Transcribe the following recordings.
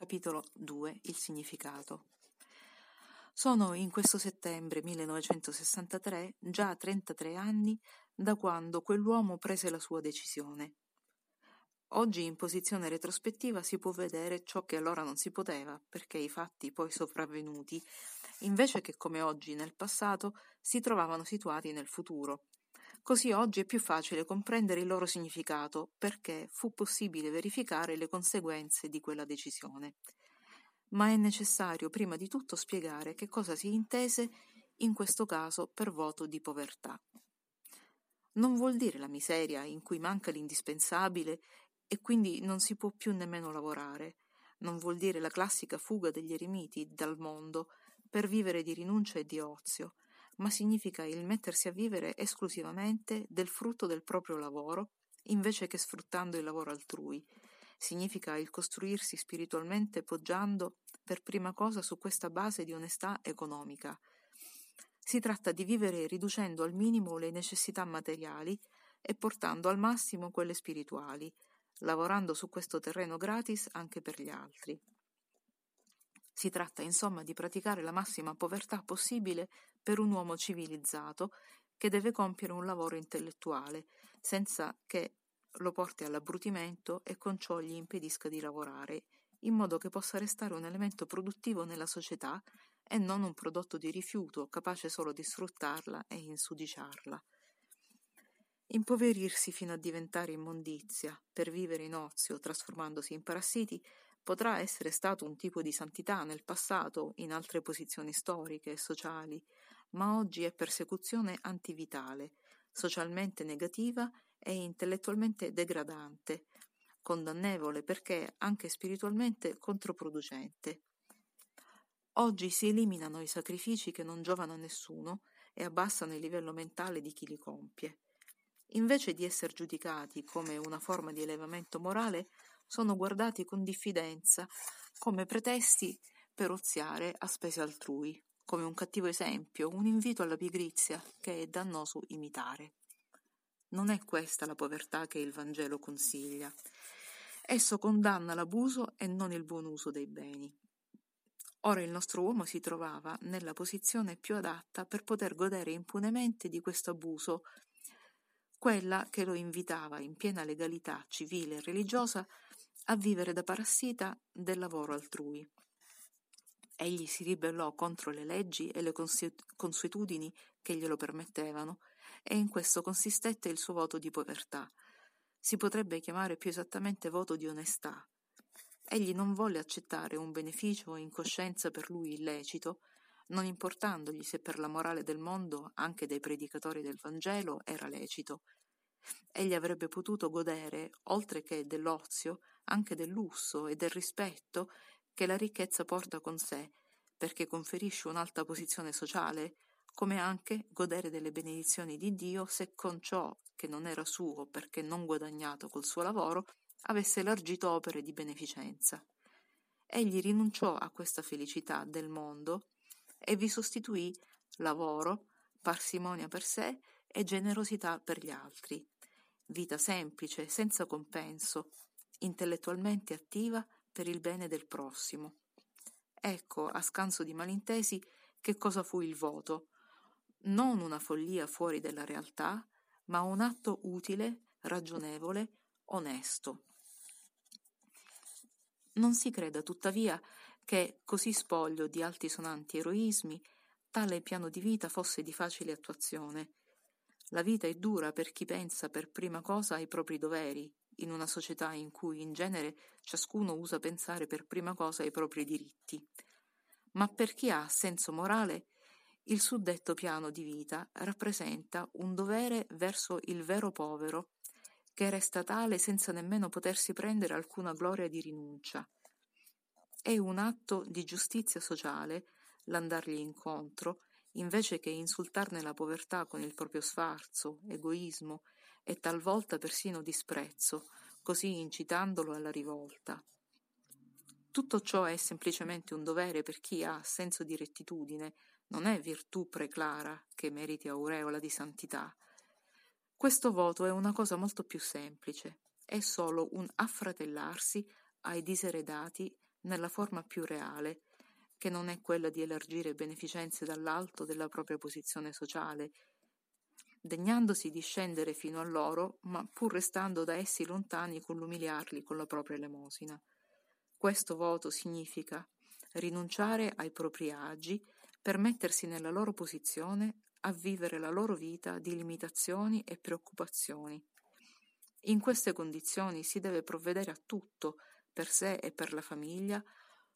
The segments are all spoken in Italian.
Capitolo 2 Il significato Sono in questo settembre 1963 già 33 anni da quando quell'uomo prese la sua decisione. Oggi in posizione retrospettiva si può vedere ciò che allora non si poteva, perché i fatti poi sopravvenuti, invece che come oggi nel passato, si trovavano situati nel futuro. Così oggi è più facile comprendere il loro significato perché fu possibile verificare le conseguenze di quella decisione. Ma è necessario prima di tutto spiegare che cosa si intese in questo caso per voto di povertà. Non vuol dire la miseria in cui manca l'indispensabile e quindi non si può più nemmeno lavorare. Non vuol dire la classica fuga degli eremiti dal mondo per vivere di rinuncia e di ozio, ma significa il mettersi a vivere esclusivamente del frutto del proprio lavoro, invece che sfruttando il lavoro altrui. Significa il costruirsi spiritualmente poggiando per prima cosa su questa base di onestà economica. Si tratta di vivere riducendo al minimo le necessità materiali e portando al massimo quelle spirituali, lavorando su questo terreno gratis anche per gli altri. Si tratta insomma di praticare la massima povertà possibile per un uomo civilizzato che deve compiere un lavoro intellettuale, senza che lo porti all'abbrutimento e con ciò gli impedisca di lavorare, in modo che possa restare un elemento produttivo nella società e non un prodotto di rifiuto capace solo di sfruttarla e insudiciarla. Impoverirsi fino a diventare immondizia, per vivere in ozio, trasformandosi in parassiti, potrà essere stato un tipo di santità nel passato, in altre posizioni storiche e sociali, ma oggi è persecuzione antivitale, socialmente negativa e intellettualmente degradante, condannevole perché anche spiritualmente controproducente. Oggi si eliminano i sacrifici che non giovano a nessuno e abbassano il livello mentale di chi li compie. Invece di essere giudicati come una forma di elevamento morale, sono guardati con diffidenza come pretesti per oziare a spese altrui, come un cattivo esempio, un invito alla pigrizia che è dannoso imitare. Non è questa la povertà che il Vangelo consiglia. Esso condanna l'abuso e non il buon uso dei beni. Ora il nostro uomo si trovava nella posizione più adatta per poter godere impunemente di questo abuso, quella che lo invitava in piena legalità civile e religiosa a vivere da parassita del lavoro altrui. Egli si ribellò contro le leggi e le consuetudini che glielo permettevano, e in questo consistette il suo voto di povertà. Si potrebbe chiamare più esattamente voto di onestà. Egli non volle accettare un beneficio in coscienza per lui illecito, non importandogli se per la morale del mondo, anche dei predicatori del Vangelo, era lecito. Egli avrebbe potuto godere, oltre che dell'ozio, anche del lusso e del rispetto che la ricchezza porta con sé, perché conferisce un'alta posizione sociale, come anche godere delle benedizioni di Dio se con ciò che non era suo perché non guadagnato col suo lavoro avesse elargito opere di beneficenza. Egli rinunciò a questa felicità del mondo e vi sostituì lavoro, parsimonia per sé e generosità per gli altri, vita semplice, senza compenso, intellettualmente attiva per il bene del prossimo. Ecco, a scanso di malintesi, che cosa fu il voto. Non una follia fuori della realtà, ma un atto utile, ragionevole, onesto. Non si creda tuttavia che, così spoglio di altisonanti eroismi, tale piano di vita fosse di facile attuazione. La vita è dura per chi pensa per prima cosa ai propri doveri, in una società in cui in genere ciascuno usa pensare per prima cosa ai propri diritti. Ma per chi ha senso morale, il suddetto piano di vita rappresenta un dovere verso il vero povero, che resta tale senza nemmeno potersi prendere alcuna gloria di rinuncia. È un atto di giustizia sociale l'andargli incontro, invece che insultarne la povertà con il proprio sfarzo, egoismo e talvolta persino disprezzo, così incitandolo alla rivolta. Tutto ciò è semplicemente un dovere per chi ha senso di rettitudine, non è virtù preclara che meriti aureola di santità. Questo voto è una cosa molto più semplice, è solo un affratellarsi ai diseredati nella forma più reale, che non è quella di elargire beneficenze dall'alto della propria posizione sociale, degnandosi di scendere fino a loro, ma pur restando da essi lontani con l'umiliarli con la propria elemosina. Questo voto significa rinunciare ai propri agi per mettersi nella loro posizione a vivere la loro vita di limitazioni e preoccupazioni. In queste condizioni si deve provvedere a tutto, per sé e per la famiglia,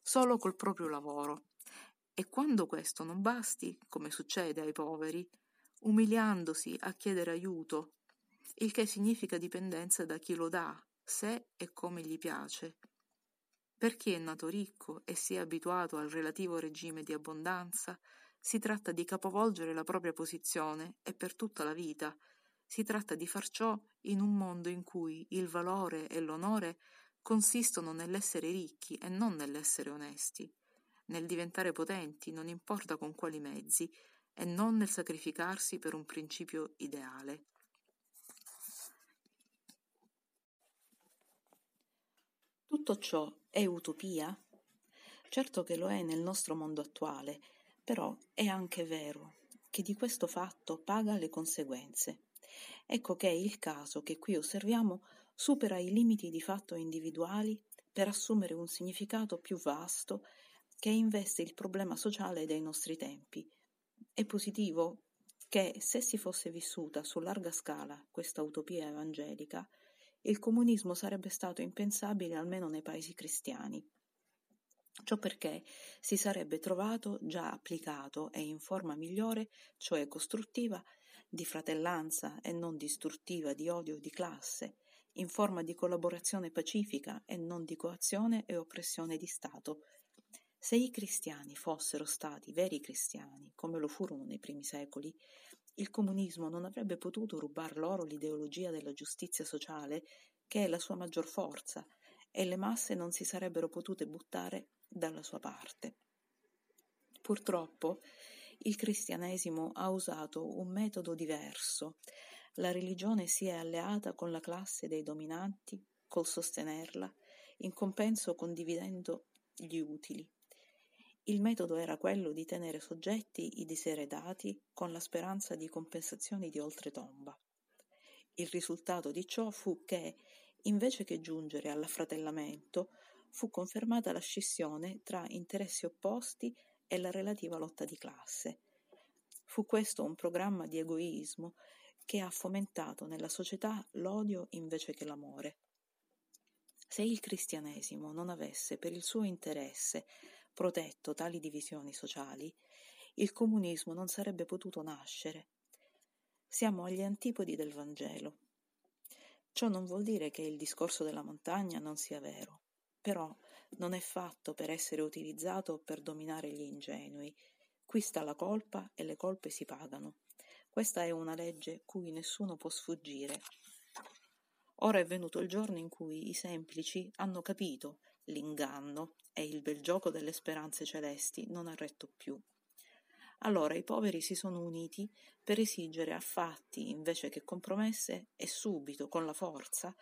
solo col proprio lavoro. E quando questo non basti, come succede ai poveri, umiliandosi a chiedere aiuto, il che significa dipendenza da chi lo dà, se e come gli piace. Per chi è nato ricco e si è abituato al relativo regime di abbondanza, si tratta di capovolgere la propria posizione e per tutta la vita. Si tratta di far ciò in un mondo in cui il valore e l'onore consistono nell'essere ricchi e non nell'essere onesti, nel diventare potenti, non importa con quali mezzi, e non nel sacrificarsi per un principio ideale. Tutto ciò è utopia? Certo che lo è nel nostro mondo attuale, però è anche vero che di questo fatto paga le conseguenze. Ecco che il caso che qui osserviamo supera i limiti di fatto individuali per assumere un significato più vasto che investe il problema sociale dei nostri tempi. È positivo che se si fosse vissuta su larga scala questa utopia evangelica, il comunismo sarebbe stato impensabile almeno nei paesi cristiani. Ciò perché si sarebbe trovato già applicato e in forma migliore, cioè costruttiva, di fratellanza e non distruttiva di odio di classe, in forma di collaborazione pacifica e non di coazione e oppressione di Stato. Se i cristiani fossero stati veri cristiani, come lo furono nei primi secoli, il comunismo non avrebbe potuto rubar loro l'ideologia della giustizia sociale, che è la sua maggior forza, e le masse non si sarebbero potute buttare dalla sua parte. Purtroppo il cristianesimo ha usato un metodo diverso. La religione si è alleata con la classe dei dominanti col sostenerla, in compenso condividendo gli utili. Il metodo era quello di tenere soggetti i diseredati con la speranza di compensazioni di oltretomba. Il risultato di ciò fu che, invece che giungere all'affratellamento, fu confermata la scissione tra interessi opposti e la relativa lotta di classe. Fu questo un programma di egoismo che ha fomentato nella società l'odio invece che l'amore. Se il cristianesimo non avesse per il suo interesse protetto tali divisioni sociali, il comunismo non sarebbe potuto nascere. Siamo agli antipodi del Vangelo. Ciò non vuol dire che il discorso della montagna non sia vero però non è fatto per essere utilizzato per dominare gli ingenui. Qui sta la colpa e le colpe si pagano. Questa è una legge cui nessuno può sfuggire. Ora è venuto il giorno in cui i semplici hanno capito l'inganno e il bel gioco delle speranze celesti non ha retto più. Allora i poveri si sono uniti per esigere a fatti invece che compromesse e subito, con la forza,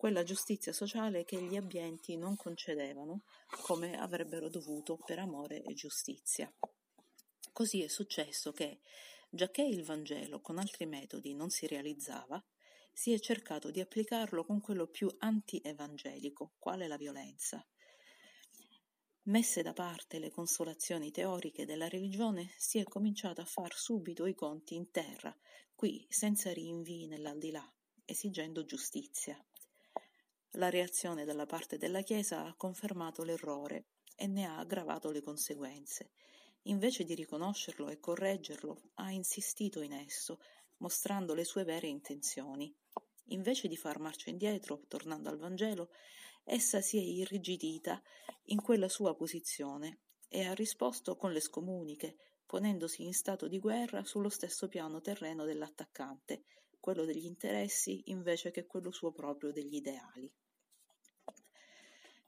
quella giustizia sociale che gli ambienti non concedevano come avrebbero dovuto per amore e giustizia. Così è successo che, giacché il Vangelo con altri metodi non si realizzava, si è cercato di applicarlo con quello più anti-evangelico, quale la violenza. Messe da parte le consolazioni teoriche della religione, si è cominciato a far subito i conti in terra, qui senza rinvii nell'aldilà, esigendo giustizia. La reazione dalla parte della Chiesa ha confermato l'errore e ne ha aggravato le conseguenze. Invece di riconoscerlo e correggerlo, ha insistito in esso, mostrando le sue vere intenzioni. Invece di far marcia indietro, tornando al Vangelo, essa si è irrigidita in quella sua posizione e ha risposto con le scomuniche, ponendosi in stato di guerra sullo stesso piano terreno dell'attaccante, quello degli interessi invece che quello suo proprio degli ideali.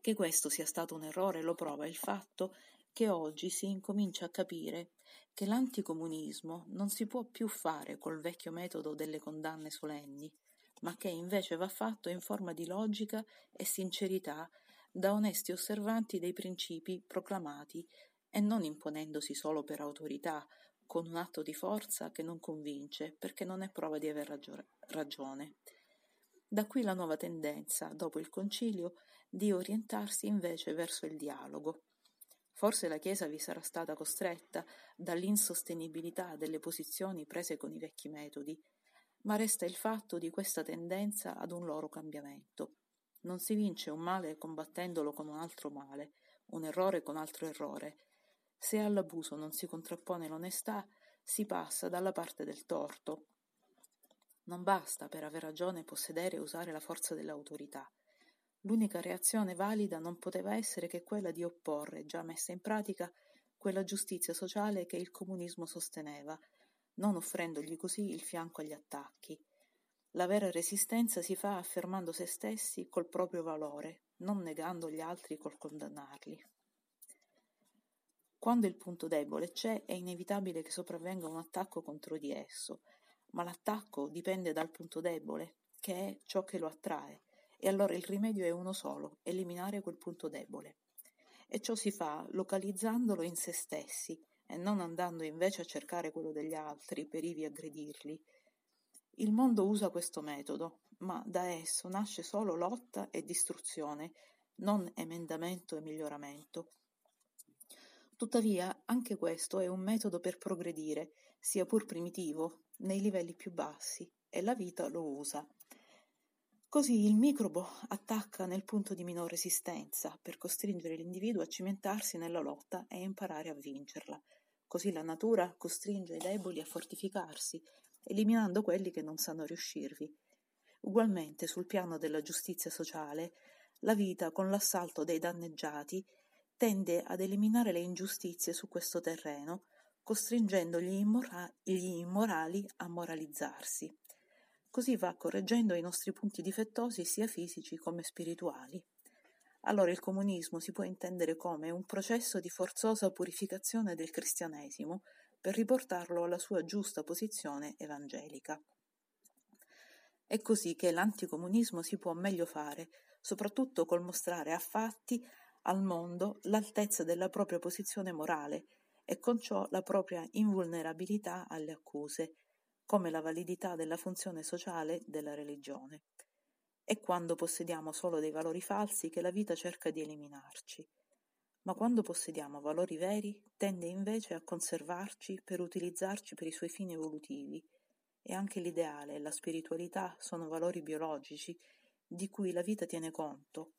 Che questo sia stato un errore lo prova il fatto che oggi si incomincia a capire che l'anticomunismo non si può più fare col vecchio metodo delle condanne solenni, ma che invece va fatto in forma di logica e sincerità da onesti osservanti dei principi proclamati e non imponendosi solo per autorità, con un atto di forza che non convince perché non è prova di aver ragione. Da qui la nuova tendenza, dopo il concilio, di orientarsi invece verso il dialogo. Forse la Chiesa vi sarà stata costretta dall'insostenibilità delle posizioni prese con i vecchi metodi, ma resta il fatto di questa tendenza ad un loro cambiamento. Non si vince un male combattendolo con un altro male, un errore con altro errore. Se all'abuso non si contrappone l'onestà, si passa dalla parte del torto. Non basta per aver ragione possedere e usare la forza dell'autorità. L'unica reazione valida non poteva essere che quella di opporre, già messa in pratica, quella giustizia sociale che il comunismo sosteneva, non offrendogli così il fianco agli attacchi. La vera resistenza si fa affermando se stessi col proprio valore, non negando gli altri col condannarli. Quando il punto debole c'è, è inevitabile che sopravvenga un attacco contro di esso, ma l'attacco dipende dal punto debole, che è ciò che lo attrae, e allora il rimedio è uno solo, eliminare quel punto debole. E ciò si fa localizzandolo in se stessi e non andando invece a cercare quello degli altri per ivi aggredirli. Il mondo usa questo metodo, ma da esso nasce solo lotta e distruzione, non emendamento e miglioramento. Tuttavia, anche questo è un metodo per progredire, sia pur primitivo, nei livelli più bassi, e la vita lo usa. Così il microbo attacca nel punto di minore resistenza per costringere l'individuo a cimentarsi nella lotta e imparare a vincerla. Così la natura costringe i deboli a fortificarsi, eliminando quelli che non sanno riuscirvi. Ugualmente sul piano della giustizia sociale, la vita con l'assalto dei danneggiati tende ad eliminare le ingiustizie su questo terreno, costringendo gli, immora- gli immorali a moralizzarsi. Così va correggendo i nostri punti difettosi sia fisici come spirituali. Allora il comunismo si può intendere come un processo di forzosa purificazione del cristianesimo per riportarlo alla sua giusta posizione evangelica. È così che l'anticomunismo si può meglio fare, soprattutto col mostrare a fatti al mondo l'altezza della propria posizione morale e con ciò la propria invulnerabilità alle accuse come la validità della funzione sociale della religione. È quando possediamo solo dei valori falsi che la vita cerca di eliminarci. Ma quando possediamo valori veri, tende invece a conservarci per utilizzarci per i suoi fini evolutivi. E anche l'ideale e la spiritualità sono valori biologici di cui la vita tiene conto.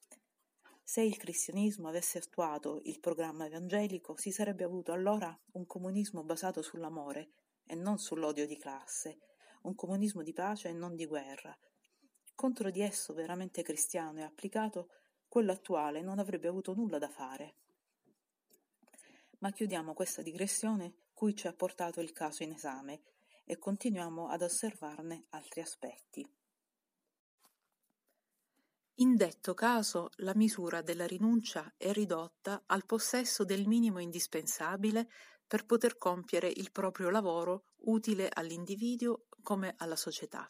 Se il cristianesimo avesse attuato il programma evangelico, si sarebbe avuto allora un comunismo basato sull'amore, e non sull'odio di classe, un comunismo di pace e non di guerra. Contro di esso veramente cristiano e applicato, quello attuale non avrebbe avuto nulla da fare. Ma chiudiamo questa digressione cui ci ha portato il caso in esame e continuiamo ad osservarne altri aspetti. In detto caso la misura della rinuncia è ridotta al possesso del minimo indispensabile per poter compiere il proprio lavoro utile all'individuo come alla società.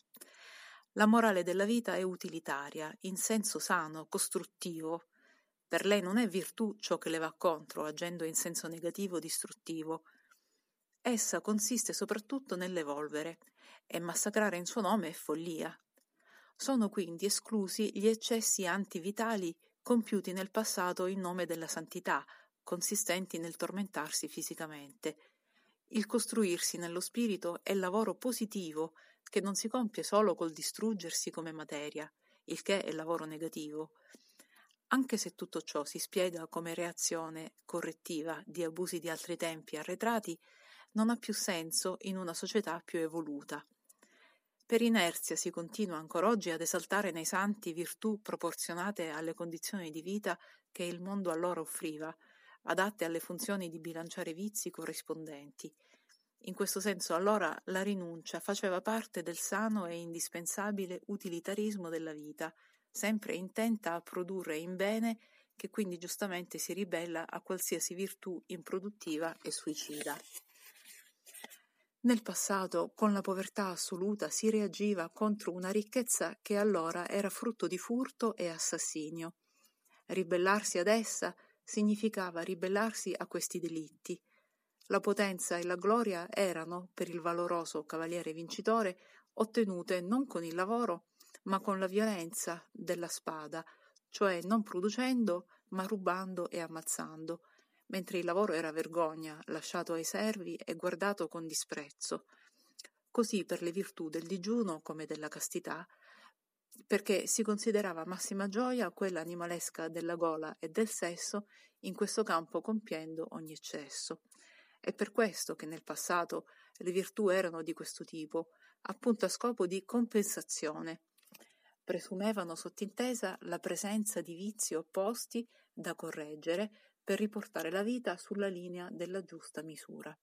La morale della vita è utilitaria, in senso sano, costruttivo. Per lei non è virtù ciò che le va contro, agendo in senso negativo distruttivo. Essa consiste soprattutto nell'evolvere, e massacrare in suo nome è follia. Sono quindi esclusi gli eccessi antivitali compiuti nel passato in nome della santità, consistenti nel tormentarsi fisicamente. Il costruirsi nello spirito è lavoro positivo che non si compie solo col distruggersi come materia, il che è lavoro negativo. Anche se tutto ciò si spiega come reazione correttiva di abusi di altri tempi arretrati, non ha più senso in una società più evoluta. Per inerzia si continua ancora oggi ad esaltare nei santi virtù proporzionate alle condizioni di vita che il mondo allora offriva, adatte alle funzioni di bilanciare vizi corrispondenti. In questo senso allora la rinuncia faceva parte del sano e indispensabile utilitarismo della vita, sempre intenta a produrre in bene che quindi giustamente si ribella a qualsiasi virtù improduttiva e suicida. Nel passato, con la povertà assoluta, si reagiva contro una ricchezza che allora era frutto di furto e assassinio Ribellarsi ad essa significava ribellarsi a questi delitti. La potenza e la gloria erano, per il valoroso cavaliere vincitore, ottenute non con il lavoro, ma con la violenza della spada, cioè non producendo, ma rubando e ammazzando, mentre il lavoro era vergogna, lasciato ai servi e guardato con disprezzo. Così per le virtù del digiuno come della castità, perché si considerava massima gioia quella animalesca della gola e del sesso, in questo campo compiendo ogni eccesso. È per questo che nel passato le virtù erano di questo tipo, appunto a scopo di compensazione. Presumevano sottintesa la presenza di vizi opposti da correggere per riportare la vita sulla linea della giusta misura.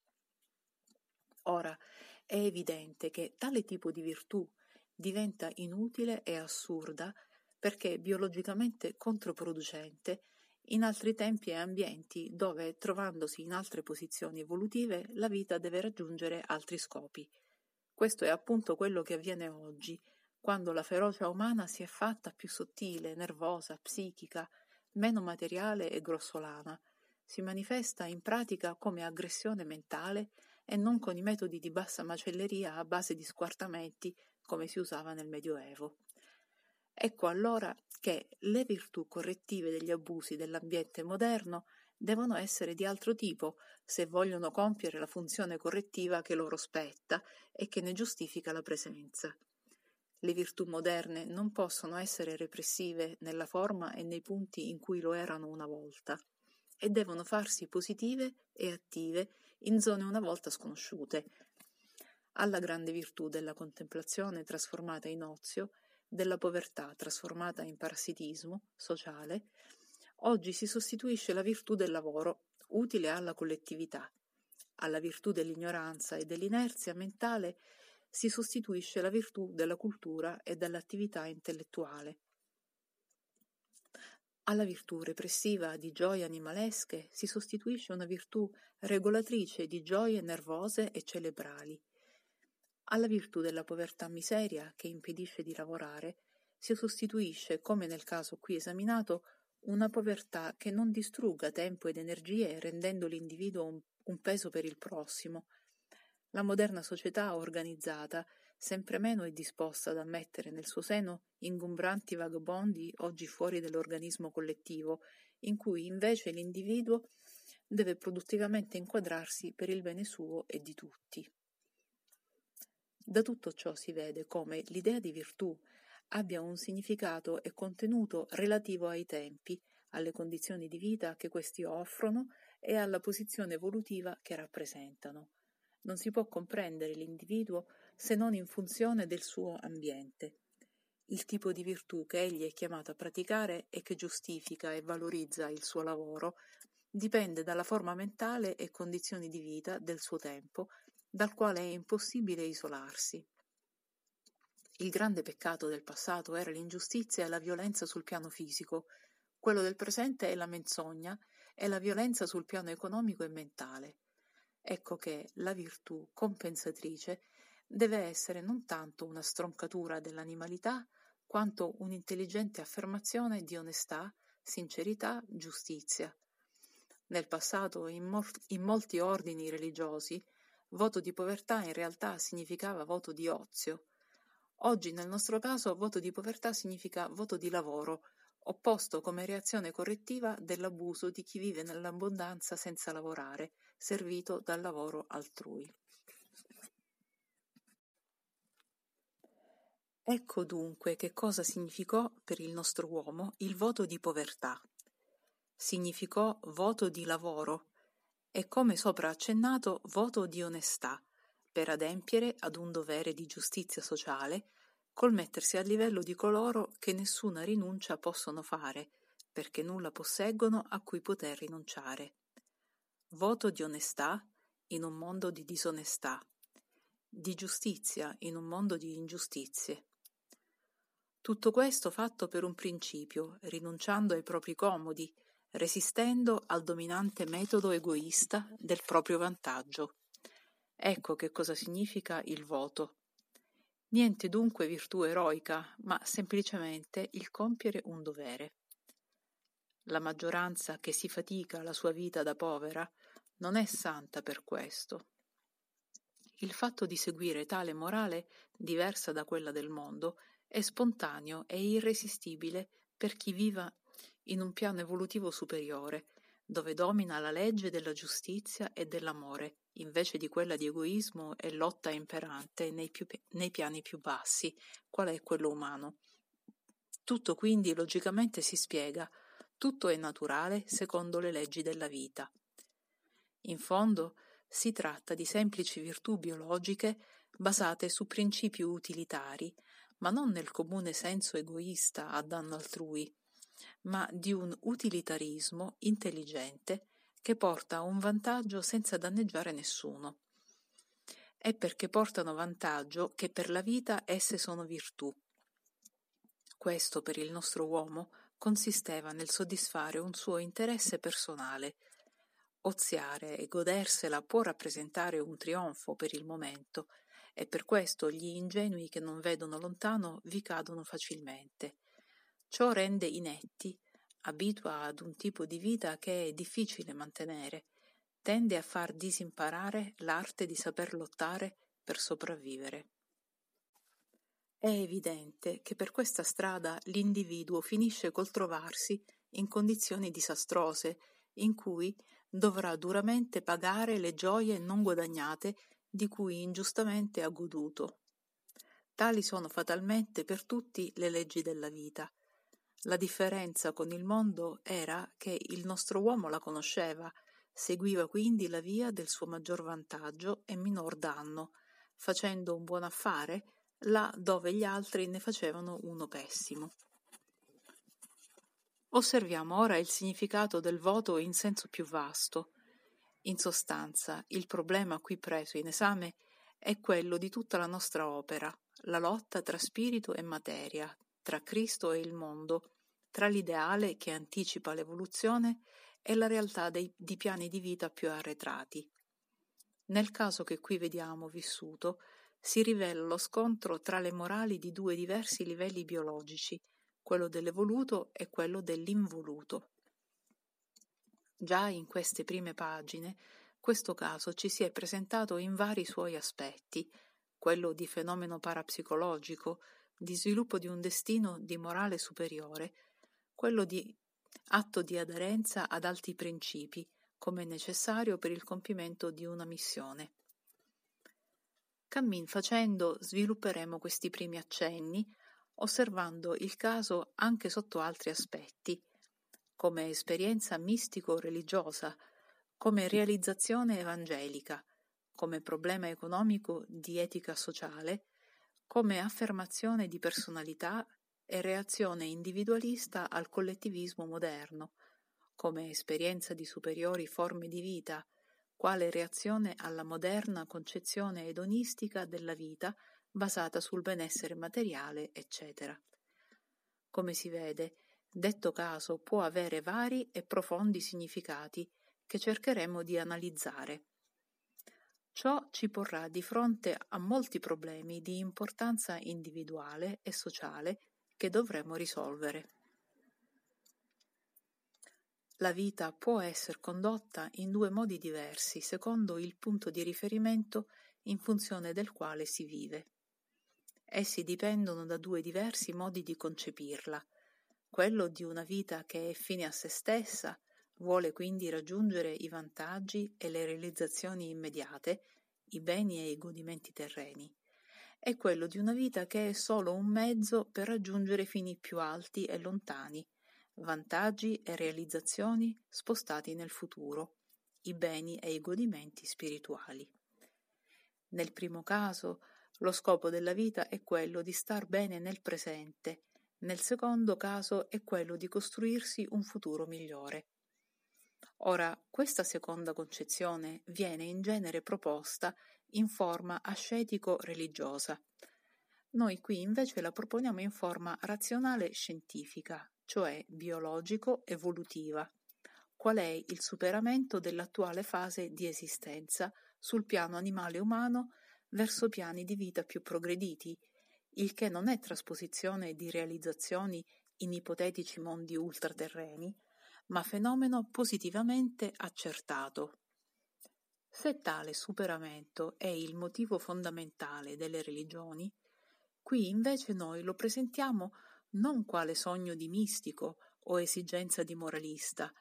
Ora, è evidente che tale tipo di virtù diventa inutile e assurda perché biologicamente controproducente in altri tempi e ambienti dove, trovandosi in altre posizioni evolutive, la vita deve raggiungere altri scopi. Questo è appunto quello che avviene oggi, quando la ferocia umana si è fatta più sottile, nervosa, psichica, meno materiale e grossolana, si manifesta in pratica come aggressione mentale e non con i metodi di bassa macelleria a base di squartamenti come si usava nel Medioevo. Ecco allora che le virtù correttive degli abusi dell'ambiente moderno devono essere di altro tipo se vogliono compiere la funzione correttiva che loro spetta e che ne giustifica la presenza. Le virtù moderne non possono essere repressive nella forma e nei punti in cui lo erano una volta e devono farsi positive e attive in zone una volta sconosciute. Alla grande virtù della contemplazione trasformata in ozio, della povertà trasformata in parassitismo sociale, oggi si sostituisce la virtù del lavoro, utile alla collettività. Alla virtù dell'ignoranza e dell'inerzia mentale si sostituisce la virtù della cultura e dell'attività intellettuale. Alla virtù repressiva di gioie animalesche si sostituisce una virtù regolatrice di gioie nervose e cerebrali. Alla virtù della povertà miseria che impedisce di lavorare si sostituisce, come nel caso qui esaminato, una povertà che non distrugga tempo ed energie rendendo l'individuo un, peso per il prossimo, la moderna società organizzata sempre meno è disposta ad ammettere nel suo seno ingombranti vagabondi oggi fuori dell'organismo collettivo, in cui invece l'individuo deve produttivamente inquadrarsi per il bene suo e di tutti. Da tutto ciò si vede come l'idea di virtù abbia un significato e contenuto relativo ai tempi, alle condizioni di vita che questi offrono e alla posizione evolutiva che rappresentano non si può comprendere l'individuo se non in funzione del suo ambiente. Il tipo di virtù che egli è chiamato a praticare e che giustifica e valorizza il suo lavoro dipende dalla forma mentale e condizioni di vita del suo tempo, dal quale è impossibile isolarsi. Il grande peccato del passato era l'ingiustizia e la violenza sul piano fisico, quello del presente è la menzogna e la violenza sul piano economico e mentale. Ecco che la virtù compensatrice deve essere non tanto una stroncatura dell'animalità, quanto un'intelligente affermazione di onestà, sincerità, giustizia. Nel passato, in, mor- in molti ordini religiosi, voto di povertà in realtà significava voto di ozio. Oggi, nel nostro caso, voto di povertà significa voto di lavoro, opposto come reazione correttiva dell'abuso di chi vive nell'abbondanza senza lavorare, servito dal lavoro altrui. Ecco dunque che cosa significò per il nostro uomo il voto di povertà. Significò voto di lavoro e, come sopra accennato, voto di onestà, per adempiere ad un dovere di giustizia sociale col mettersi a livello di coloro che nessuna rinuncia possono fare, perché nulla posseggono a cui poter rinunciare. Voto di onestà in un mondo di disonestà, di giustizia in un mondo di ingiustizie. Tutto questo fatto per un principio, rinunciando ai propri comodi, resistendo al dominante metodo egoista del proprio vantaggio. Ecco che cosa significa il voto. Niente dunque virtù eroica, ma semplicemente il compiere un dovere. La maggioranza che si fatica la sua vita da povera non è santa per questo. Il fatto di seguire tale morale, diversa da quella del mondo, è spontaneo e irresistibile per chi viva in un piano evolutivo superiore, dove domina la legge della giustizia e dell'amore, invece di quella di egoismo e lotta imperante nei, più, nei piani più bassi, qual è quello umano. Tutto quindi logicamente si spiega, tutto è naturale secondo le leggi della vita. In fondo si tratta di semplici virtù biologiche basate su principi utilitari, ma non nel comune senso egoista a danno altrui, ma di un utilitarismo intelligente che porta a un vantaggio senza danneggiare nessuno. È perché portano vantaggio che per la vita esse sono virtù. Questo per il nostro uomo consisteva nel soddisfare un suo interesse personale. Oziare e godersela può rappresentare un trionfo per il momento, e per questo gli ingenui che non vedono lontano vi cadono facilmente. Ciò rende inetti, abitua ad un tipo di vita che è difficile mantenere, tende a far disimparare l'arte di saper lottare per sopravvivere. È evidente che per questa strada l'individuo finisce col trovarsi in condizioni disastrose, in cui dovrà duramente pagare le gioie non guadagnate di cui ingiustamente ha goduto. Tali sono fatalmente per tutti le leggi della vita, la differenza con il mondo era che il nostro uomo la conosceva, seguiva quindi la via del suo maggior vantaggio e minor danno, facendo un buon affare là dove gli altri ne facevano uno pessimo. Osserviamo ora il significato del voto in senso più vasto. In sostanza, il problema qui preso in esame è quello di tutta la nostra opera, la lotta tra spirito e materia, tra Cristo e il mondo, tra l'ideale che anticipa l'evoluzione e la realtà dei, di piani di vita più arretrati. Nel caso che qui vediamo vissuto, si rivela lo scontro tra le morali di due diversi livelli biologici, quello dell'evoluto e quello dell'involuto. Già in queste prime pagine questo caso ci si è presentato in vari suoi aspetti, quello di fenomeno parapsicologico, di sviluppo di un destino di morale superiore, quello di atto di aderenza ad alti principi, come necessario per il compimento di una missione. Cammin facendo svilupperemo questi primi accenni, osservando il caso anche sotto altri aspetti, come esperienza mistico-religiosa, come realizzazione evangelica, come problema economico di etica sociale, come affermazione di personalità e reazione individualista al collettivismo moderno, come esperienza di superiori forme di vita, quale reazione alla moderna concezione edonistica della vita basata sul benessere materiale, eccetera. Come si vede, detto caso può avere vari e profondi significati che cercheremo di analizzare. Ciò ci porrà di fronte a molti problemi di importanza individuale e sociale che dovremo risolvere. La vita può essere condotta in due modi diversi secondo il punto di riferimento in funzione del quale si vive. Essi dipendono da due diversi modi di concepirla, quello di una vita che è fine a se stessa, vuole quindi raggiungere i vantaggi e le realizzazioni immediate, i beni e i godimenti terreni, e quello di una vita che è solo un mezzo per raggiungere fini più alti e lontani, vantaggi e realizzazioni spostati nel futuro, i beni e i godimenti spirituali. Nel primo caso, lo scopo della vita è quello di star bene nel presente, nel secondo caso è quello di costruirsi un futuro migliore. Ora, questa seconda concezione viene in genere proposta in forma ascetico-religiosa. Noi qui invece la proponiamo in forma razionale scientifica, cioè biologico-evolutiva. Qual è il superamento dell'attuale fase di esistenza sul piano animale umano verso piani di vita più progrediti, il che non è trasposizione di realizzazioni in ipotetici mondi ultraterreni, ma fenomeno positivamente accertato. Se tale superamento è il motivo fondamentale delle religioni, qui invece noi lo presentiamo non quale sogno di mistico o esigenza di moralista,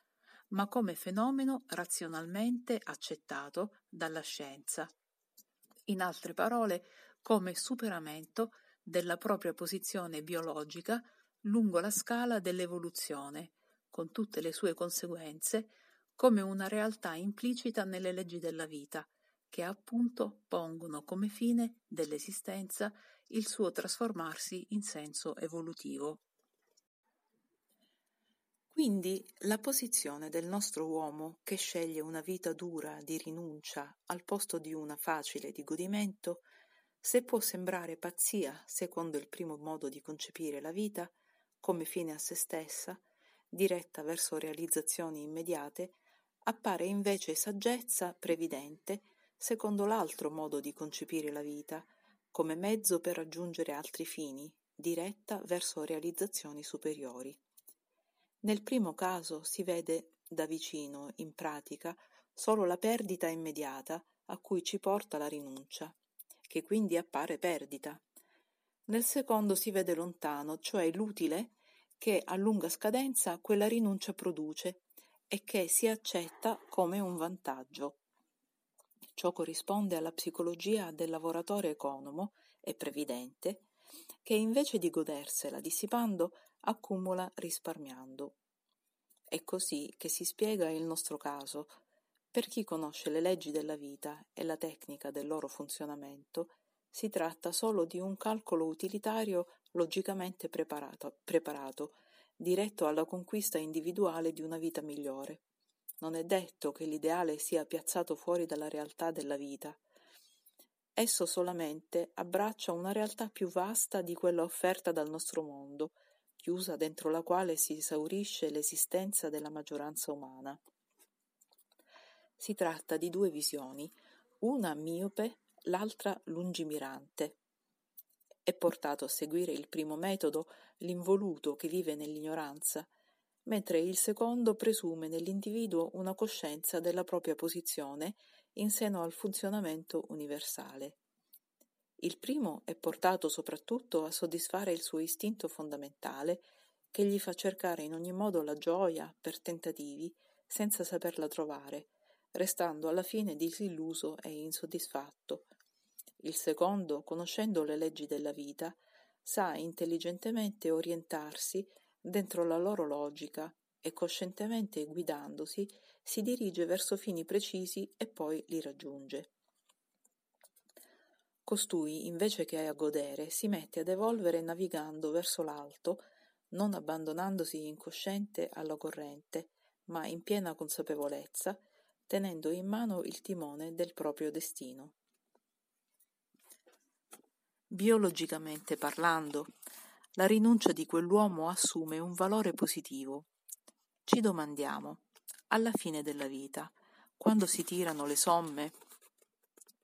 ma come fenomeno razionalmente accettato dalla scienza. In altre parole, come superamento della propria posizione biologica lungo la scala dell'evoluzione, con tutte le sue conseguenze, come una realtà implicita nelle leggi della vita, che appunto pongono come fine dell'esistenza il suo trasformarsi in senso evolutivo. Quindi la posizione del nostro uomo che sceglie una vita dura di rinuncia al posto di una facile di godimento, se può sembrare pazzia secondo il primo modo di concepire la vita, come fine a se stessa, diretta verso realizzazioni immediate, appare invece saggezza previdente secondo l'altro modo di concepire la vita, come mezzo per raggiungere altri fini, diretta verso realizzazioni superiori. Nel primo caso si vede da vicino, in pratica, solo la perdita immediata a cui ci porta la rinuncia, che quindi appare perdita. Nel secondo si vede lontano, cioè l'utile che a lunga scadenza quella rinuncia produce e che si accetta come un vantaggio. Ciò corrisponde alla psicologia del lavoratore economo e previdente che invece di godersela dissipando accumula risparmiando. È così che si spiega il nostro caso. Per chi conosce le leggi della vita e la tecnica del loro funzionamento, si tratta solo di un calcolo utilitario logicamente preparato, preparato, diretto alla conquista individuale di una vita migliore. Non è detto che l'ideale sia piazzato fuori dalla realtà della vita. Esso solamente abbraccia una realtà più vasta di quella offerta dal nostro mondo, chiusa dentro la quale si esaurisce l'esistenza della maggioranza umana. Si tratta di due visioni, una miope, l'altra lungimirante. È portato a seguire il primo metodo l'involuto che vive nell'ignoranza, mentre il secondo presume nell'individuo una coscienza della propria posizione in seno al funzionamento universale. Il primo è portato soprattutto a soddisfare il suo istinto fondamentale, che gli fa cercare in ogni modo la gioia per tentativi senza saperla trovare, restando alla fine disilluso e insoddisfatto. Il secondo, conoscendo le leggi della vita, sa intelligentemente orientarsi dentro la loro logica e coscientemente guidandosi si dirige verso fini precisi e poi li raggiunge. Costui, invece che a godere, si mette ad evolvere navigando verso l'alto, non abbandonandosi incosciente alla corrente, ma in piena consapevolezza, tenendo in mano il timone del proprio destino. Biologicamente parlando, la rinuncia di quell'uomo assume un valore positivo. Ci domandiamo, alla fine della vita, quando si tirano le somme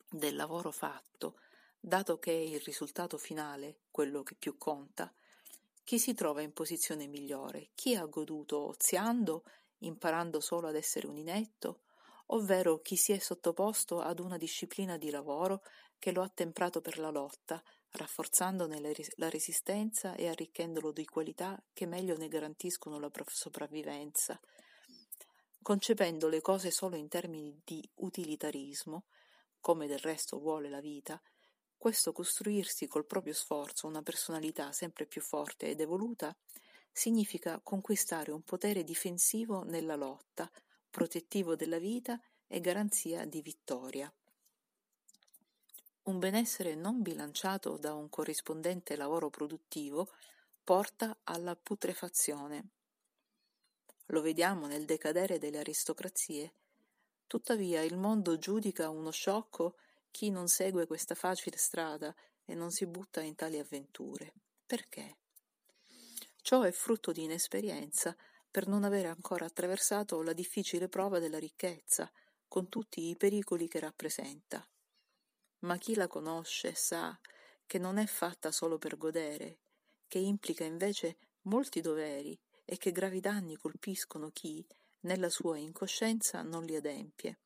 del lavoro fatto, dato che è il risultato finale quello che più conta, chi si trova in posizione migliore, chi ha goduto oziando, imparando solo ad essere un inetto, ovvero chi si è sottoposto ad una disciplina di lavoro che lo ha temprato per la lotta, rafforzandone la resistenza e arricchendolo di qualità che meglio ne garantiscono la sopravvivenza, concependo le cose solo in termini di utilitarismo, come del resto vuole la vita, questo costruirsi col proprio sforzo una personalità sempre più forte ed evoluta significa conquistare un potere difensivo nella lotta, protettivo della vita e garanzia di vittoria. Un benessere non bilanciato da un corrispondente lavoro produttivo porta alla putrefazione. Lo vediamo nel decadere delle aristocrazie. Tuttavia il mondo giudica uno sciocco chi non segue questa facile strada e non si butta in tali avventure. Perché? Ciò è frutto di inesperienza per non avere ancora attraversato la difficile prova della ricchezza, con tutti i pericoli che rappresenta. Ma chi la conosce sa che non è fatta solo per godere, che implica invece molti doveri e che gravi danni colpiscono chi, nella sua incoscienza, non li adempie.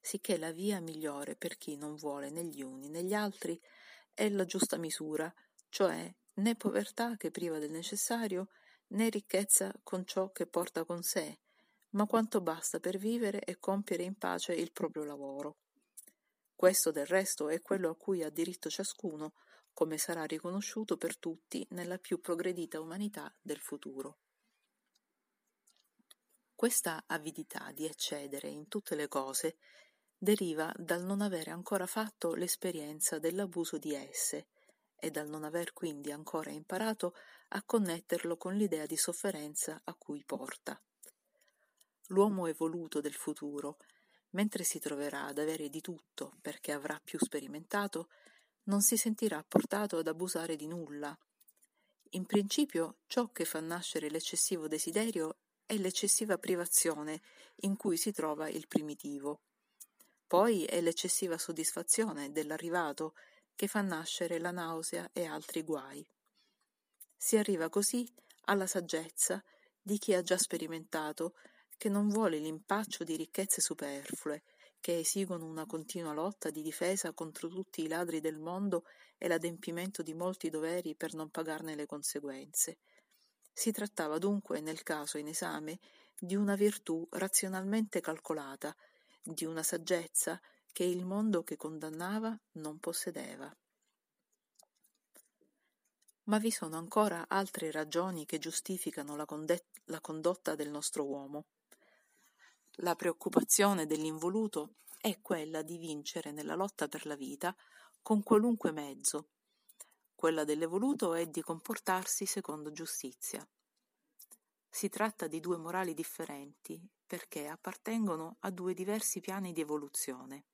Sicché la via migliore per chi non vuole né gli uni né gli altri è la giusta misura, cioè né povertà che priva del necessario, né ricchezza con ciò che porta con sé, ma quanto basta per vivere e compiere in pace il proprio lavoro. Questo del resto è quello a cui ha diritto ciascuno, come sarà riconosciuto per tutti nella più progredita umanità del futuro. Questa avidità di eccedere in tutte le cose deriva dal non avere ancora fatto l'esperienza dell'abuso di esse e dal non aver quindi ancora imparato a connetterlo con l'idea di sofferenza a cui porta. L'uomo evoluto del futuro, mentre si troverà ad avere di tutto perché avrà più sperimentato, non si sentirà portato ad abusare di nulla. In principio ciò che fa nascere l'eccessivo desiderio è l'eccessiva privazione in cui si trova il primitivo. Poi è l'eccessiva soddisfazione dell'arrivato che fa nascere la nausea e altri guai. Si arriva così alla saggezza di chi ha già sperimentato che non vuole l'impaccio di ricchezze superflue, che esigono una continua lotta di difesa contro tutti i ladri del mondo e l'adempimento di molti doveri per non pagarne le conseguenze. Si trattava dunque, nel caso in esame, di una virtù razionalmente calcolata, di una saggezza che il mondo che condannava non possedeva. Ma vi sono ancora altre ragioni che giustificano la, conde- la condotta del nostro uomo. La preoccupazione dell'involuto è quella di vincere nella lotta per la vita con qualunque mezzo. Quella dell'evoluto è di comportarsi secondo giustizia. Si tratta di due morali differenti perché appartengono a due diversi piani di evoluzione.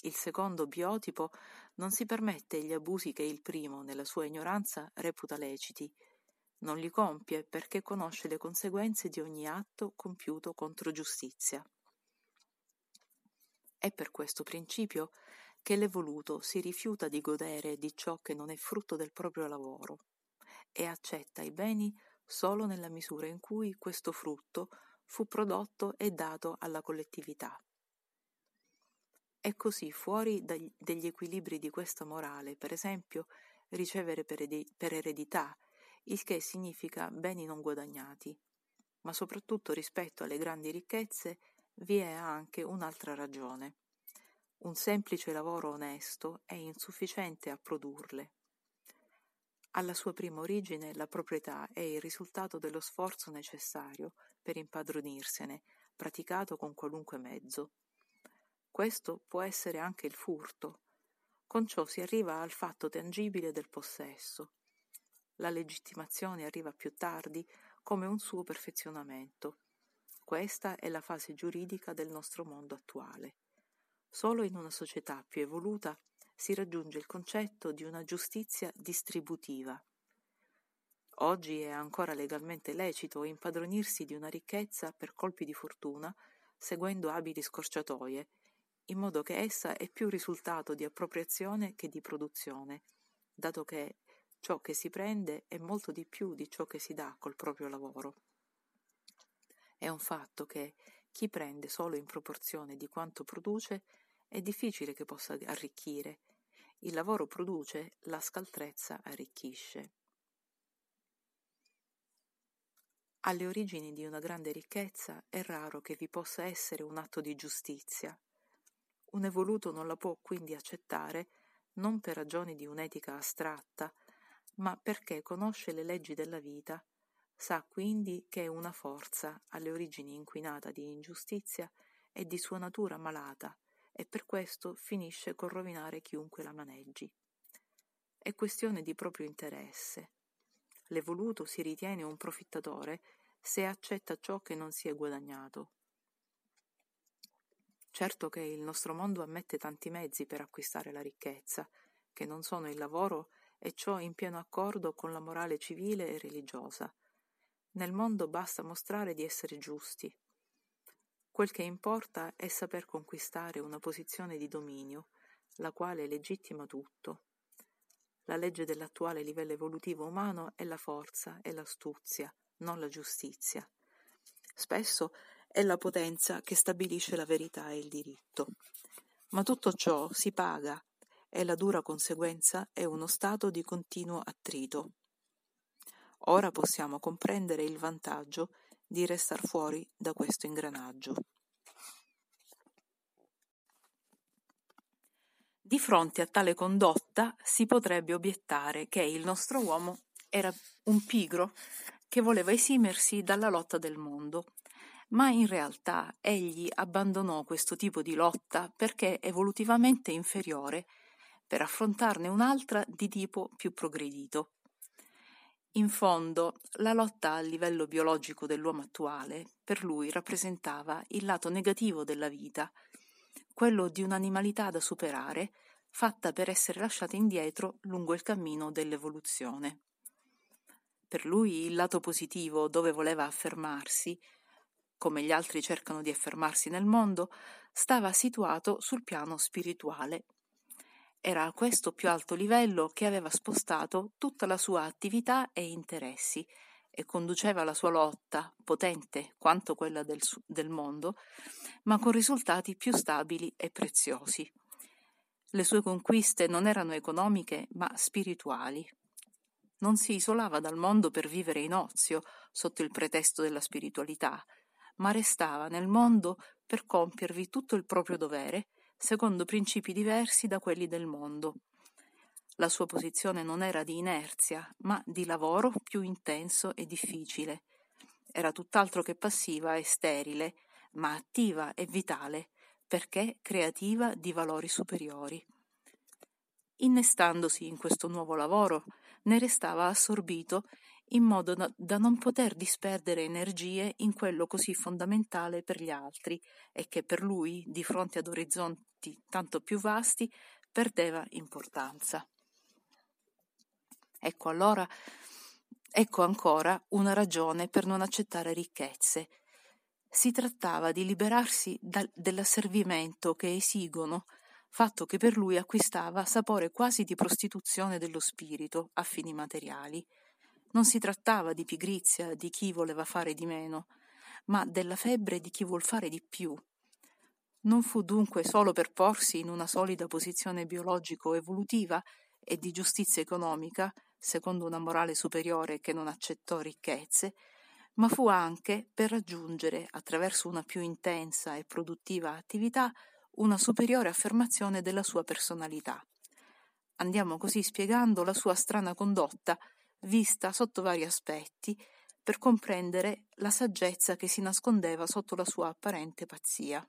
Il secondo biotipo non si permette gli abusi che il primo, nella sua ignoranza, reputa leciti, non li compie perché conosce le conseguenze di ogni atto compiuto contro giustizia. È per questo principio che l'evoluto si rifiuta di godere di ciò che non è frutto del proprio lavoro e accetta i beni solo nella misura in cui questo frutto fu prodotto e dato alla collettività. È così fuori dagli, degli equilibri di questa morale, per esempio, ricevere per, eredità il che significa beni non guadagnati. Ma soprattutto rispetto alle grandi ricchezze vi è anche un'altra ragione. Un semplice lavoro onesto è insufficiente a produrle. Alla sua prima origine la proprietà è il risultato dello sforzo necessario per impadronirsene, praticato con qualunque mezzo. Questo può essere anche il furto. Con ciò si arriva al fatto tangibile del possesso, la legittimazione arriva più tardi come un suo perfezionamento. Questa è la fase giuridica del nostro mondo attuale. Solo in una società più evoluta si raggiunge il concetto di una giustizia distributiva. Oggi è ancora legalmente lecito impadronirsi di una ricchezza per colpi di fortuna, seguendo abili scorciatoie, in modo che essa è più risultato di appropriazione che di produzione, dato che Ciò che si prende è molto di più di ciò che si dà col proprio lavoro. È un fatto che chi prende solo in proporzione di quanto produce è difficile che possa arricchire. Il lavoro produce, la scaltrezza arricchisce. Alle origini di una grande ricchezza è raro che vi possa essere un atto di giustizia. Un evoluto non la può quindi accettare non per ragioni di un'etica astratta, ma perché conosce le leggi della vita, sa quindi che è una forza alle origini inquinata di ingiustizia e di sua natura malata, e per questo finisce col rovinare chiunque la maneggi. È questione di proprio interesse. L'evoluto si ritiene un profittatore se accetta ciò che non si è guadagnato. Certo che il nostro mondo ammette tanti mezzi per acquistare la ricchezza, che non sono il lavoro e ciò in pieno accordo con la morale civile e religiosa. Nel mondo basta mostrare di essere giusti. Quel che importa è saper conquistare una posizione di dominio, la quale legittima tutto. La legge dell'attuale livello evolutivo umano è la forza e l'astuzia, non la giustizia. Spesso è la potenza che stabilisce la verità e il diritto. Ma tutto ciò si paga e la dura conseguenza è uno stato di continuo attrito. Ora possiamo comprendere il vantaggio di restar fuori da questo ingranaggio. Di fronte a tale condotta si potrebbe obiettare che il nostro uomo era un pigro che voleva esimersi dalla lotta del mondo, ma in realtà egli abbandonò questo tipo di lotta perché evolutivamente inferiore, per affrontarne un'altra di tipo più progredito. In fondo, la lotta a livello biologico dell'uomo attuale per lui rappresentava il lato negativo della vita, quello di un'animalità da superare, fatta per essere lasciata indietro lungo il cammino dell'evoluzione. Per lui il lato positivo, dove voleva affermarsi, come gli altri cercano di affermarsi nel mondo, stava situato sul piano spirituale era a questo più alto livello che aveva spostato tutta la sua attività e interessi e conduceva la sua lotta, potente quanto quella del, del mondo, ma con risultati più stabili e preziosi. Le sue conquiste non erano economiche, ma spirituali. Non si isolava dal mondo per vivere in ozio, sotto il pretesto della spiritualità, ma restava nel mondo per compiervi tutto il proprio dovere secondo principi diversi da quelli del mondo. La sua posizione non era di inerzia, ma di lavoro più intenso e difficile. Era tutt'altro che passiva e sterile, ma attiva e vitale, perché creativa di valori superiori. Innestandosi in questo nuovo lavoro, ne restava assorbito in modo da non poter disperdere energie in quello così fondamentale per gli altri e che per lui, di fronte ad orizzonti tanto più vasti, perdeva importanza. Ecco allora, ecco ancora una ragione per non accettare ricchezze. Si trattava di liberarsi da, dell'asservimento che esigono, fatto che per lui acquistava sapore quasi di prostituzione dello spirito a fini materiali non si trattava di pigrizia di chi voleva fare di meno, ma della febbre di chi vuol fare di più. Non fu dunque solo per porsi in una solida posizione biologico-evolutiva e di giustizia economica, secondo una morale superiore che non accettò ricchezze, ma fu anche per raggiungere, attraverso una più intensa e produttiva attività, una superiore affermazione della sua personalità. Andiamo così spiegando la sua strana condotta vista sotto vari aspetti, per comprendere la saggezza che si nascondeva sotto la sua apparente pazzia.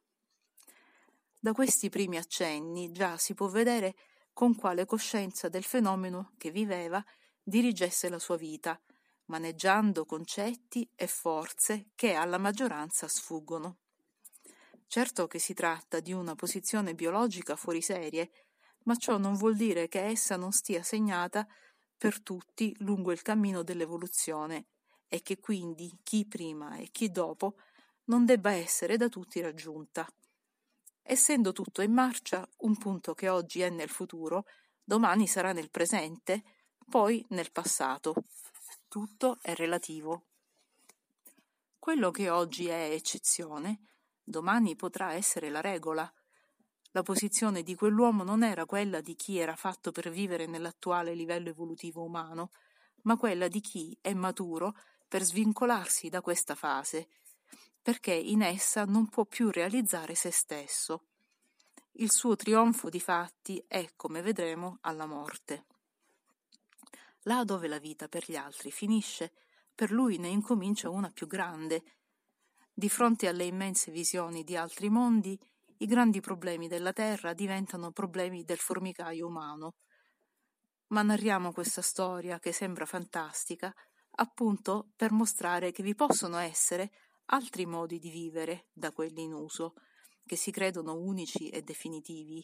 Da questi primi accenni già si può vedere con quale coscienza del fenomeno che viveva dirigesse la sua vita, maneggiando concetti e forze che alla maggioranza sfuggono. Certo che si tratta di una posizione biologica fuori serie, ma ciò non vuol dire che essa non stia segnata per tutti lungo il cammino dell'evoluzione e che quindi chi prima e chi dopo non debba essere da tutti raggiunta. Essendo tutto in marcia, un punto che oggi è nel futuro, domani sarà nel presente, poi nel passato. Tutto è relativo. Quello che oggi è eccezione, domani potrà essere la regola, la posizione di quell'uomo non era quella di chi era fatto per vivere nell'attuale livello evolutivo umano, ma quella di chi è maturo per svincolarsi da questa fase, perché in essa non può più realizzare se stesso. Il suo trionfo di fatti è, come vedremo, alla morte. Là dove la vita per gli altri finisce, per lui ne incomincia una più grande. Di fronte alle immense visioni di altri mondi, i grandi problemi della Terra diventano problemi del formicaio umano. Ma narriamo questa storia che sembra fantastica appunto per mostrare che vi possono essere altri modi di vivere da quelli in uso, che si credono unici e definitivi.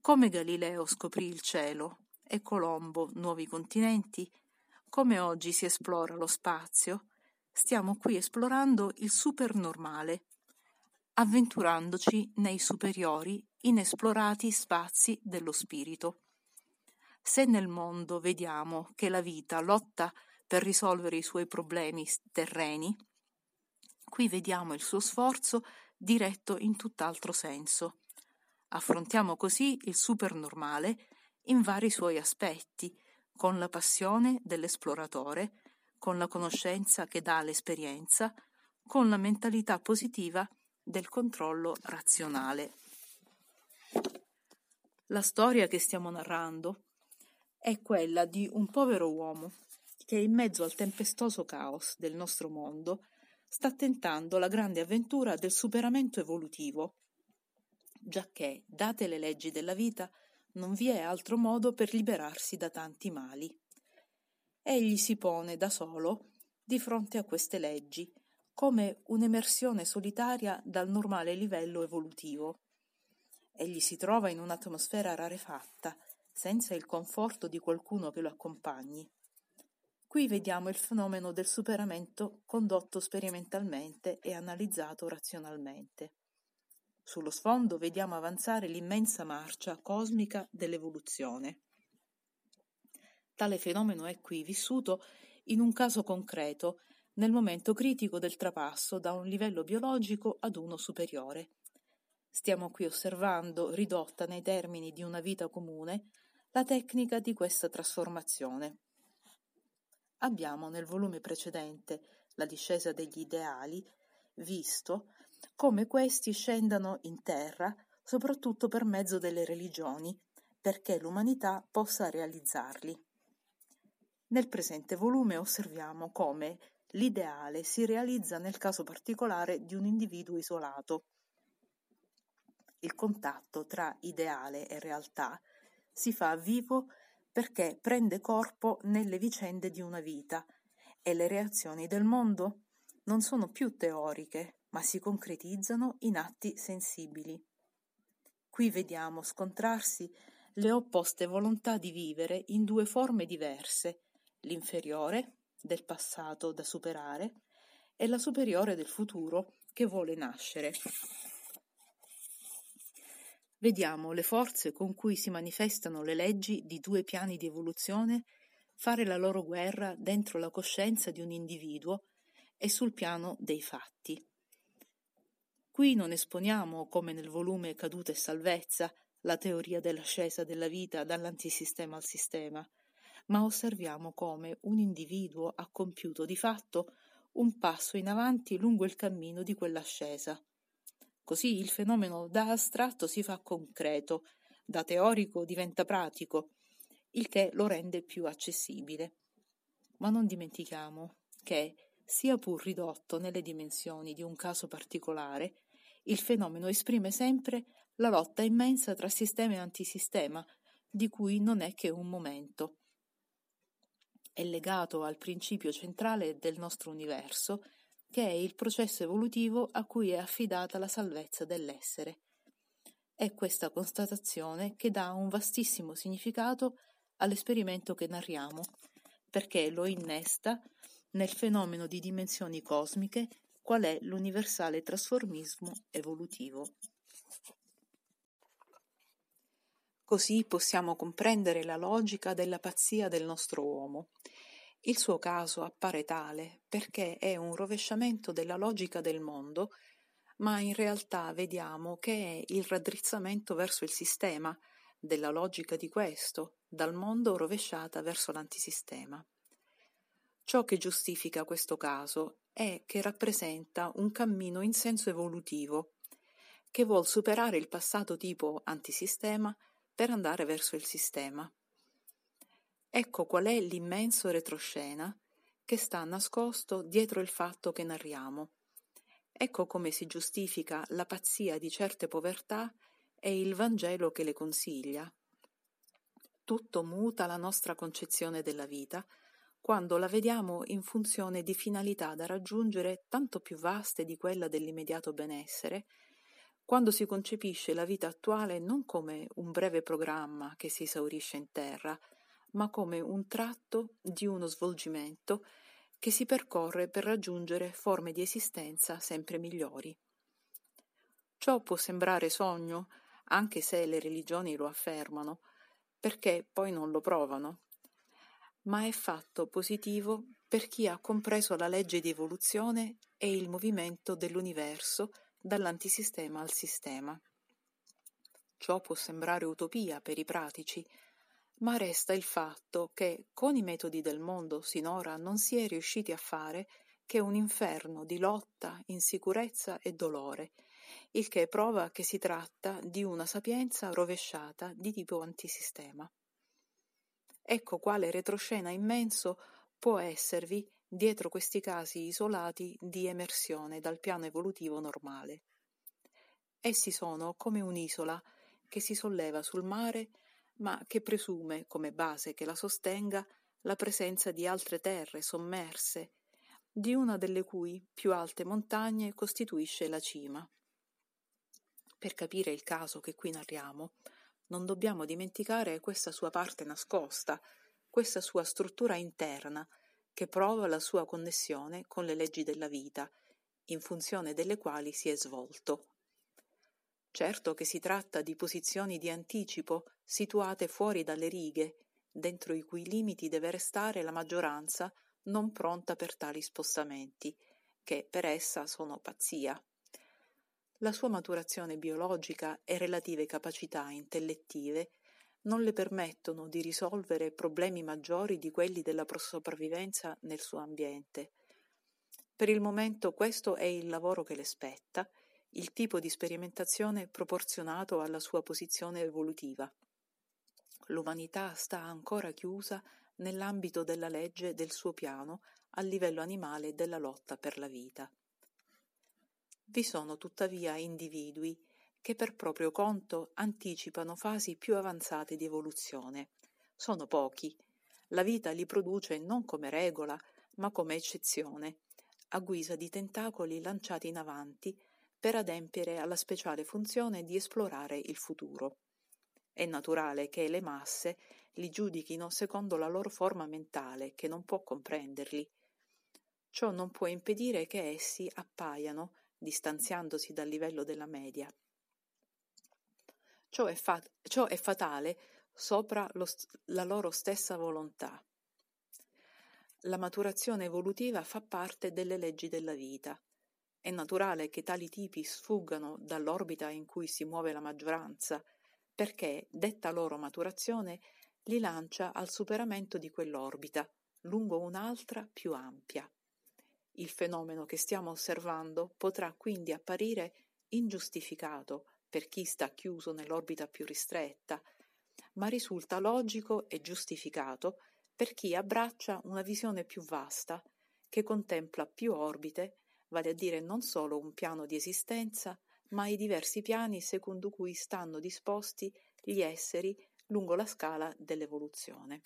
Come Galileo scoprì il cielo e Colombo nuovi continenti, come oggi si esplora lo spazio, stiamo qui esplorando il supernormale, avventurandoci nei superiori, inesplorati spazi dello spirito. Se nel mondo vediamo che la vita lotta per risolvere i suoi problemi terreni, qui vediamo il suo sforzo diretto in tutt'altro senso. Affrontiamo così il supernormale in vari suoi aspetti, con la passione dell'esploratore, con la conoscenza che dà l'esperienza, con la mentalità positiva del controllo razionale. La storia che stiamo narrando è quella di un povero uomo che in mezzo al tempestoso caos del nostro mondo sta tentando la grande avventura del superamento evolutivo, giacché, date le leggi della vita, non vi è altro modo per liberarsi da tanti mali. Egli si pone da solo di fronte a queste leggi, come un'emersione solitaria dal normale livello evolutivo. Egli si trova in un'atmosfera rarefatta, senza il conforto di qualcuno che lo accompagni. Qui vediamo il fenomeno del superamento condotto sperimentalmente e analizzato razionalmente. Sullo sfondo vediamo avanzare l'immensa marcia cosmica dell'evoluzione. Tale fenomeno è qui vissuto in un caso concreto, nel momento critico del trapasso da un livello biologico ad uno superiore. Stiamo qui osservando, ridotta nei termini di una vita comune, la tecnica di questa trasformazione. Abbiamo nel volume precedente, La discesa degli ideali, visto come questi scendano in terra soprattutto per mezzo delle religioni, perché l'umanità possa realizzarli. Nel presente volume osserviamo come l'ideale si realizza nel caso particolare di un individuo isolato. Il contatto tra ideale e realtà si fa vivo perché prende corpo nelle vicende di una vita e le reazioni del mondo non sono più teoriche, ma si concretizzano in atti sensibili. Qui vediamo scontrarsi le opposte volontà di vivere in due forme diverse, l'inferiore, del passato da superare, e la superiore del futuro che vuole nascere. Vediamo le forze con cui si manifestano le leggi di due piani di evoluzione fare la loro guerra dentro la coscienza di un individuo e sul piano dei fatti. Qui non esponiamo, come nel volume Caduta e Salvezza, la teoria dell'ascesa della vita dall'antisistema al sistema, ma osserviamo come un individuo ha compiuto di fatto un passo in avanti lungo il cammino di quell'ascesa. Così il fenomeno da astratto si fa concreto, da teorico diventa pratico, il che lo rende più accessibile. Ma non dimentichiamo che sia pur ridotto nelle dimensioni di un caso particolare, il fenomeno esprime sempre la lotta immensa tra sistema e antisistema, di cui non è che un momento. È legato al principio centrale del nostro universo, che è il processo evolutivo a cui è affidata la salvezza dell'essere. È questa constatazione che dà un vastissimo significato all'esperimento che narriamo, perché lo innesta nel fenomeno di dimensioni cosmiche qual è l'universale trasformismo evolutivo. Così possiamo comprendere la logica della pazzia del nostro uomo. Il suo caso appare tale perché è un rovesciamento della logica del mondo, ma in realtà vediamo che è il raddrizzamento verso il sistema, della logica di questo, dal mondo rovesciata verso l'antisistema. Ciò che giustifica questo caso è che rappresenta un cammino in senso evolutivo, che vuol superare il passato tipo antisistema per andare verso il sistema. Ecco qual è l'immenso retroscena che sta nascosto dietro il fatto che narriamo. Ecco come si giustifica la pazzia di certe povertà e il Vangelo che le consiglia. Tutto muta la nostra concezione della vita quando la vediamo in funzione di finalità da raggiungere tanto più vaste di quella dell'immediato benessere, quando si concepisce la vita attuale non come un breve programma che si esaurisce in terra, ma come un tratto di uno svolgimento che si percorre per raggiungere forme di esistenza sempre migliori. Ciò può sembrare sogno, anche se le religioni lo affermano, perché poi non lo provano, ma è fatto positivo per chi ha compreso la legge di evoluzione e il movimento dell'universo dall'antisistema al sistema. Ciò può sembrare utopia per i pratici, ma resta il fatto che con i metodi del mondo sinora non si è riusciti a fare che un inferno di lotta, insicurezza e dolore, il che prova che si tratta di una sapienza rovesciata di tipo antisistema. Ecco quale retroscena immenso può esservi dietro questi casi isolati di emersione dal piano evolutivo normale. Essi sono come un'isola che si solleva sul mare, ma che presume, come base che la sostenga, la presenza di altre terre sommerse, di una delle cui più alte montagne costituisce la cima. Per capire il caso che qui narriamo, non dobbiamo dimenticare questa sua parte nascosta, questa sua struttura interna, che prova la sua connessione con le leggi della vita, in funzione delle quali si è svolto. Certo che si tratta di posizioni di anticipo situate fuori dalle righe, dentro i cui limiti deve restare la maggioranza non pronta per tali spostamenti, che per essa sono pazzia la sua maturazione biologica e relative capacità intellettive non le permettono di risolvere problemi maggiori di quelli della sopravvivenza nel suo ambiente. Per il momento questo è il lavoro che le spetta, il tipo di sperimentazione proporzionato alla sua posizione evolutiva. L'umanità sta ancora chiusa nell'ambito della legge del suo piano a livello animale della lotta per la vita. Vi sono tuttavia individui che per proprio conto anticipano fasi più avanzate di evoluzione. Sono pochi. La vita li produce non come regola, ma come eccezione, a guisa di tentacoli lanciati in avanti per adempiere alla speciale funzione di esplorare il futuro. È naturale che le masse li giudichino secondo la loro forma mentale, che non può comprenderli. Ciò non può impedire che essi appaiano distanziandosi dal livello della media. Ciò è, fa- ciò è fatale sopra st- la loro stessa volontà. La maturazione evolutiva fa parte delle leggi della vita. È naturale che tali tipi sfuggano dall'orbita in cui si muove la maggioranza, perché detta loro maturazione li lancia al superamento di quell'orbita, lungo un'altra più ampia. Il fenomeno che stiamo osservando potrà quindi apparire ingiustificato per chi sta chiuso nell'orbita più ristretta, ma risulta logico e giustificato per chi abbraccia una visione più vasta, che contempla più orbite, vale a dire non solo un piano di esistenza, ma i diversi piani secondo cui stanno disposti gli esseri lungo la scala dell'evoluzione.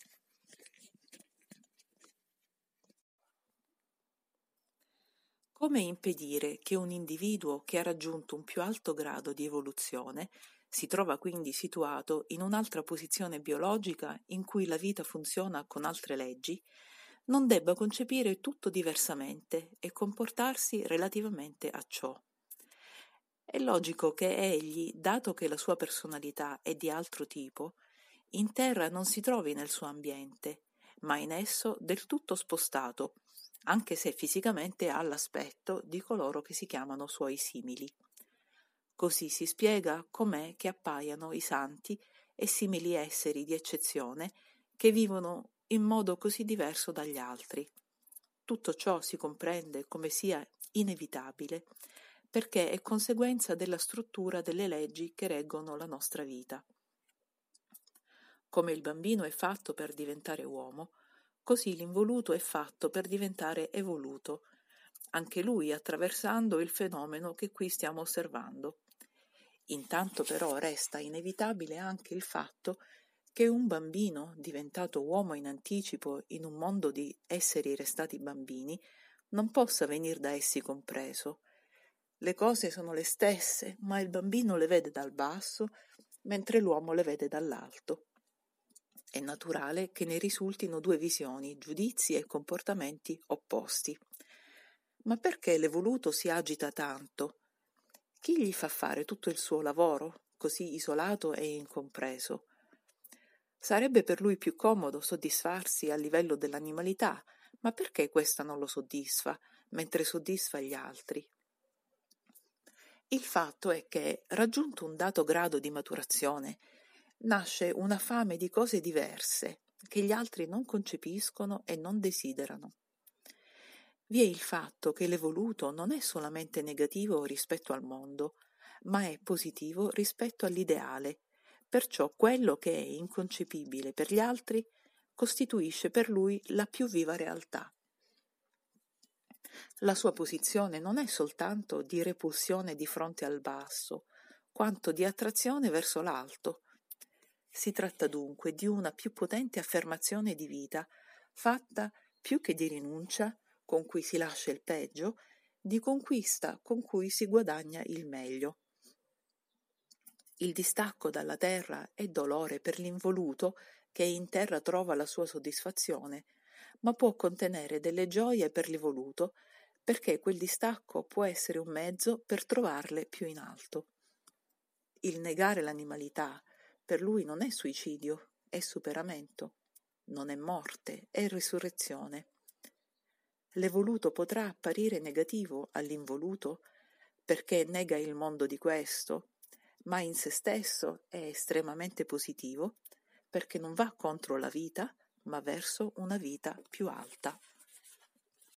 Come impedire che un individuo che ha raggiunto un più alto grado di evoluzione si trova quindi situato in un'altra posizione biologica in cui la vita funziona con altre leggi, non debba concepire tutto diversamente e comportarsi relativamente a ciò. È logico che egli, dato che la sua personalità è di altro tipo, in terra non si trovi nel suo ambiente, ma in esso del tutto spostato anche se fisicamente ha l'aspetto di coloro che si chiamano suoi simili. Così si spiega com'è che appaiano i santi e simili esseri di eccezione che vivono in modo così diverso dagli altri. Tutto ciò si comprende come sia inevitabile perché è conseguenza della struttura delle leggi che reggono la nostra vita. Come il bambino è fatto per diventare uomo, Così l'involuto è fatto per diventare evoluto, anche lui attraversando il fenomeno che qui stiamo osservando. Intanto però resta inevitabile anche il fatto che un bambino, diventato uomo in anticipo in un mondo di esseri restati bambini, non possa venir da essi compreso. Le cose sono le stesse, ma il bambino le vede dal basso, mentre l'uomo le vede dall'alto. È naturale che ne risultino due visioni, giudizi e comportamenti opposti. Ma perché l'evoluto si agita tanto? Chi gli fa fare tutto il suo lavoro, così isolato e incompreso? Sarebbe per lui più comodo soddisfarsi a livello dell'animalità, ma perché questa non lo soddisfa, mentre soddisfa gli altri? Il fatto è che, raggiunto un dato grado di maturazione, nasce una fame di cose diverse che gli altri non concepiscono e non desiderano. Vi è il fatto che l'evoluto non è solamente negativo rispetto al mondo, ma è positivo rispetto all'ideale, perciò quello che è inconcepibile per gli altri costituisce per lui la più viva realtà. La sua posizione non è soltanto di repulsione di fronte al basso, quanto di attrazione verso l'alto. Si tratta dunque di una più potente affermazione di vita, fatta più che di rinuncia, con cui si lascia il peggio, di conquista con cui si guadagna il meglio. Il distacco dalla terra è dolore per l'involuto che in terra trova la sua soddisfazione, ma può contenere delle gioie per l'evoluto, perché quel distacco può essere un mezzo per trovarle più in alto. Il negare l'animalità per lui non è suicidio, è superamento, non è morte, è risurrezione. L'evoluto potrà apparire negativo all'involuto perché nega il mondo di questo, ma in se stesso è estremamente positivo perché non va contro la vita, ma verso una vita più alta.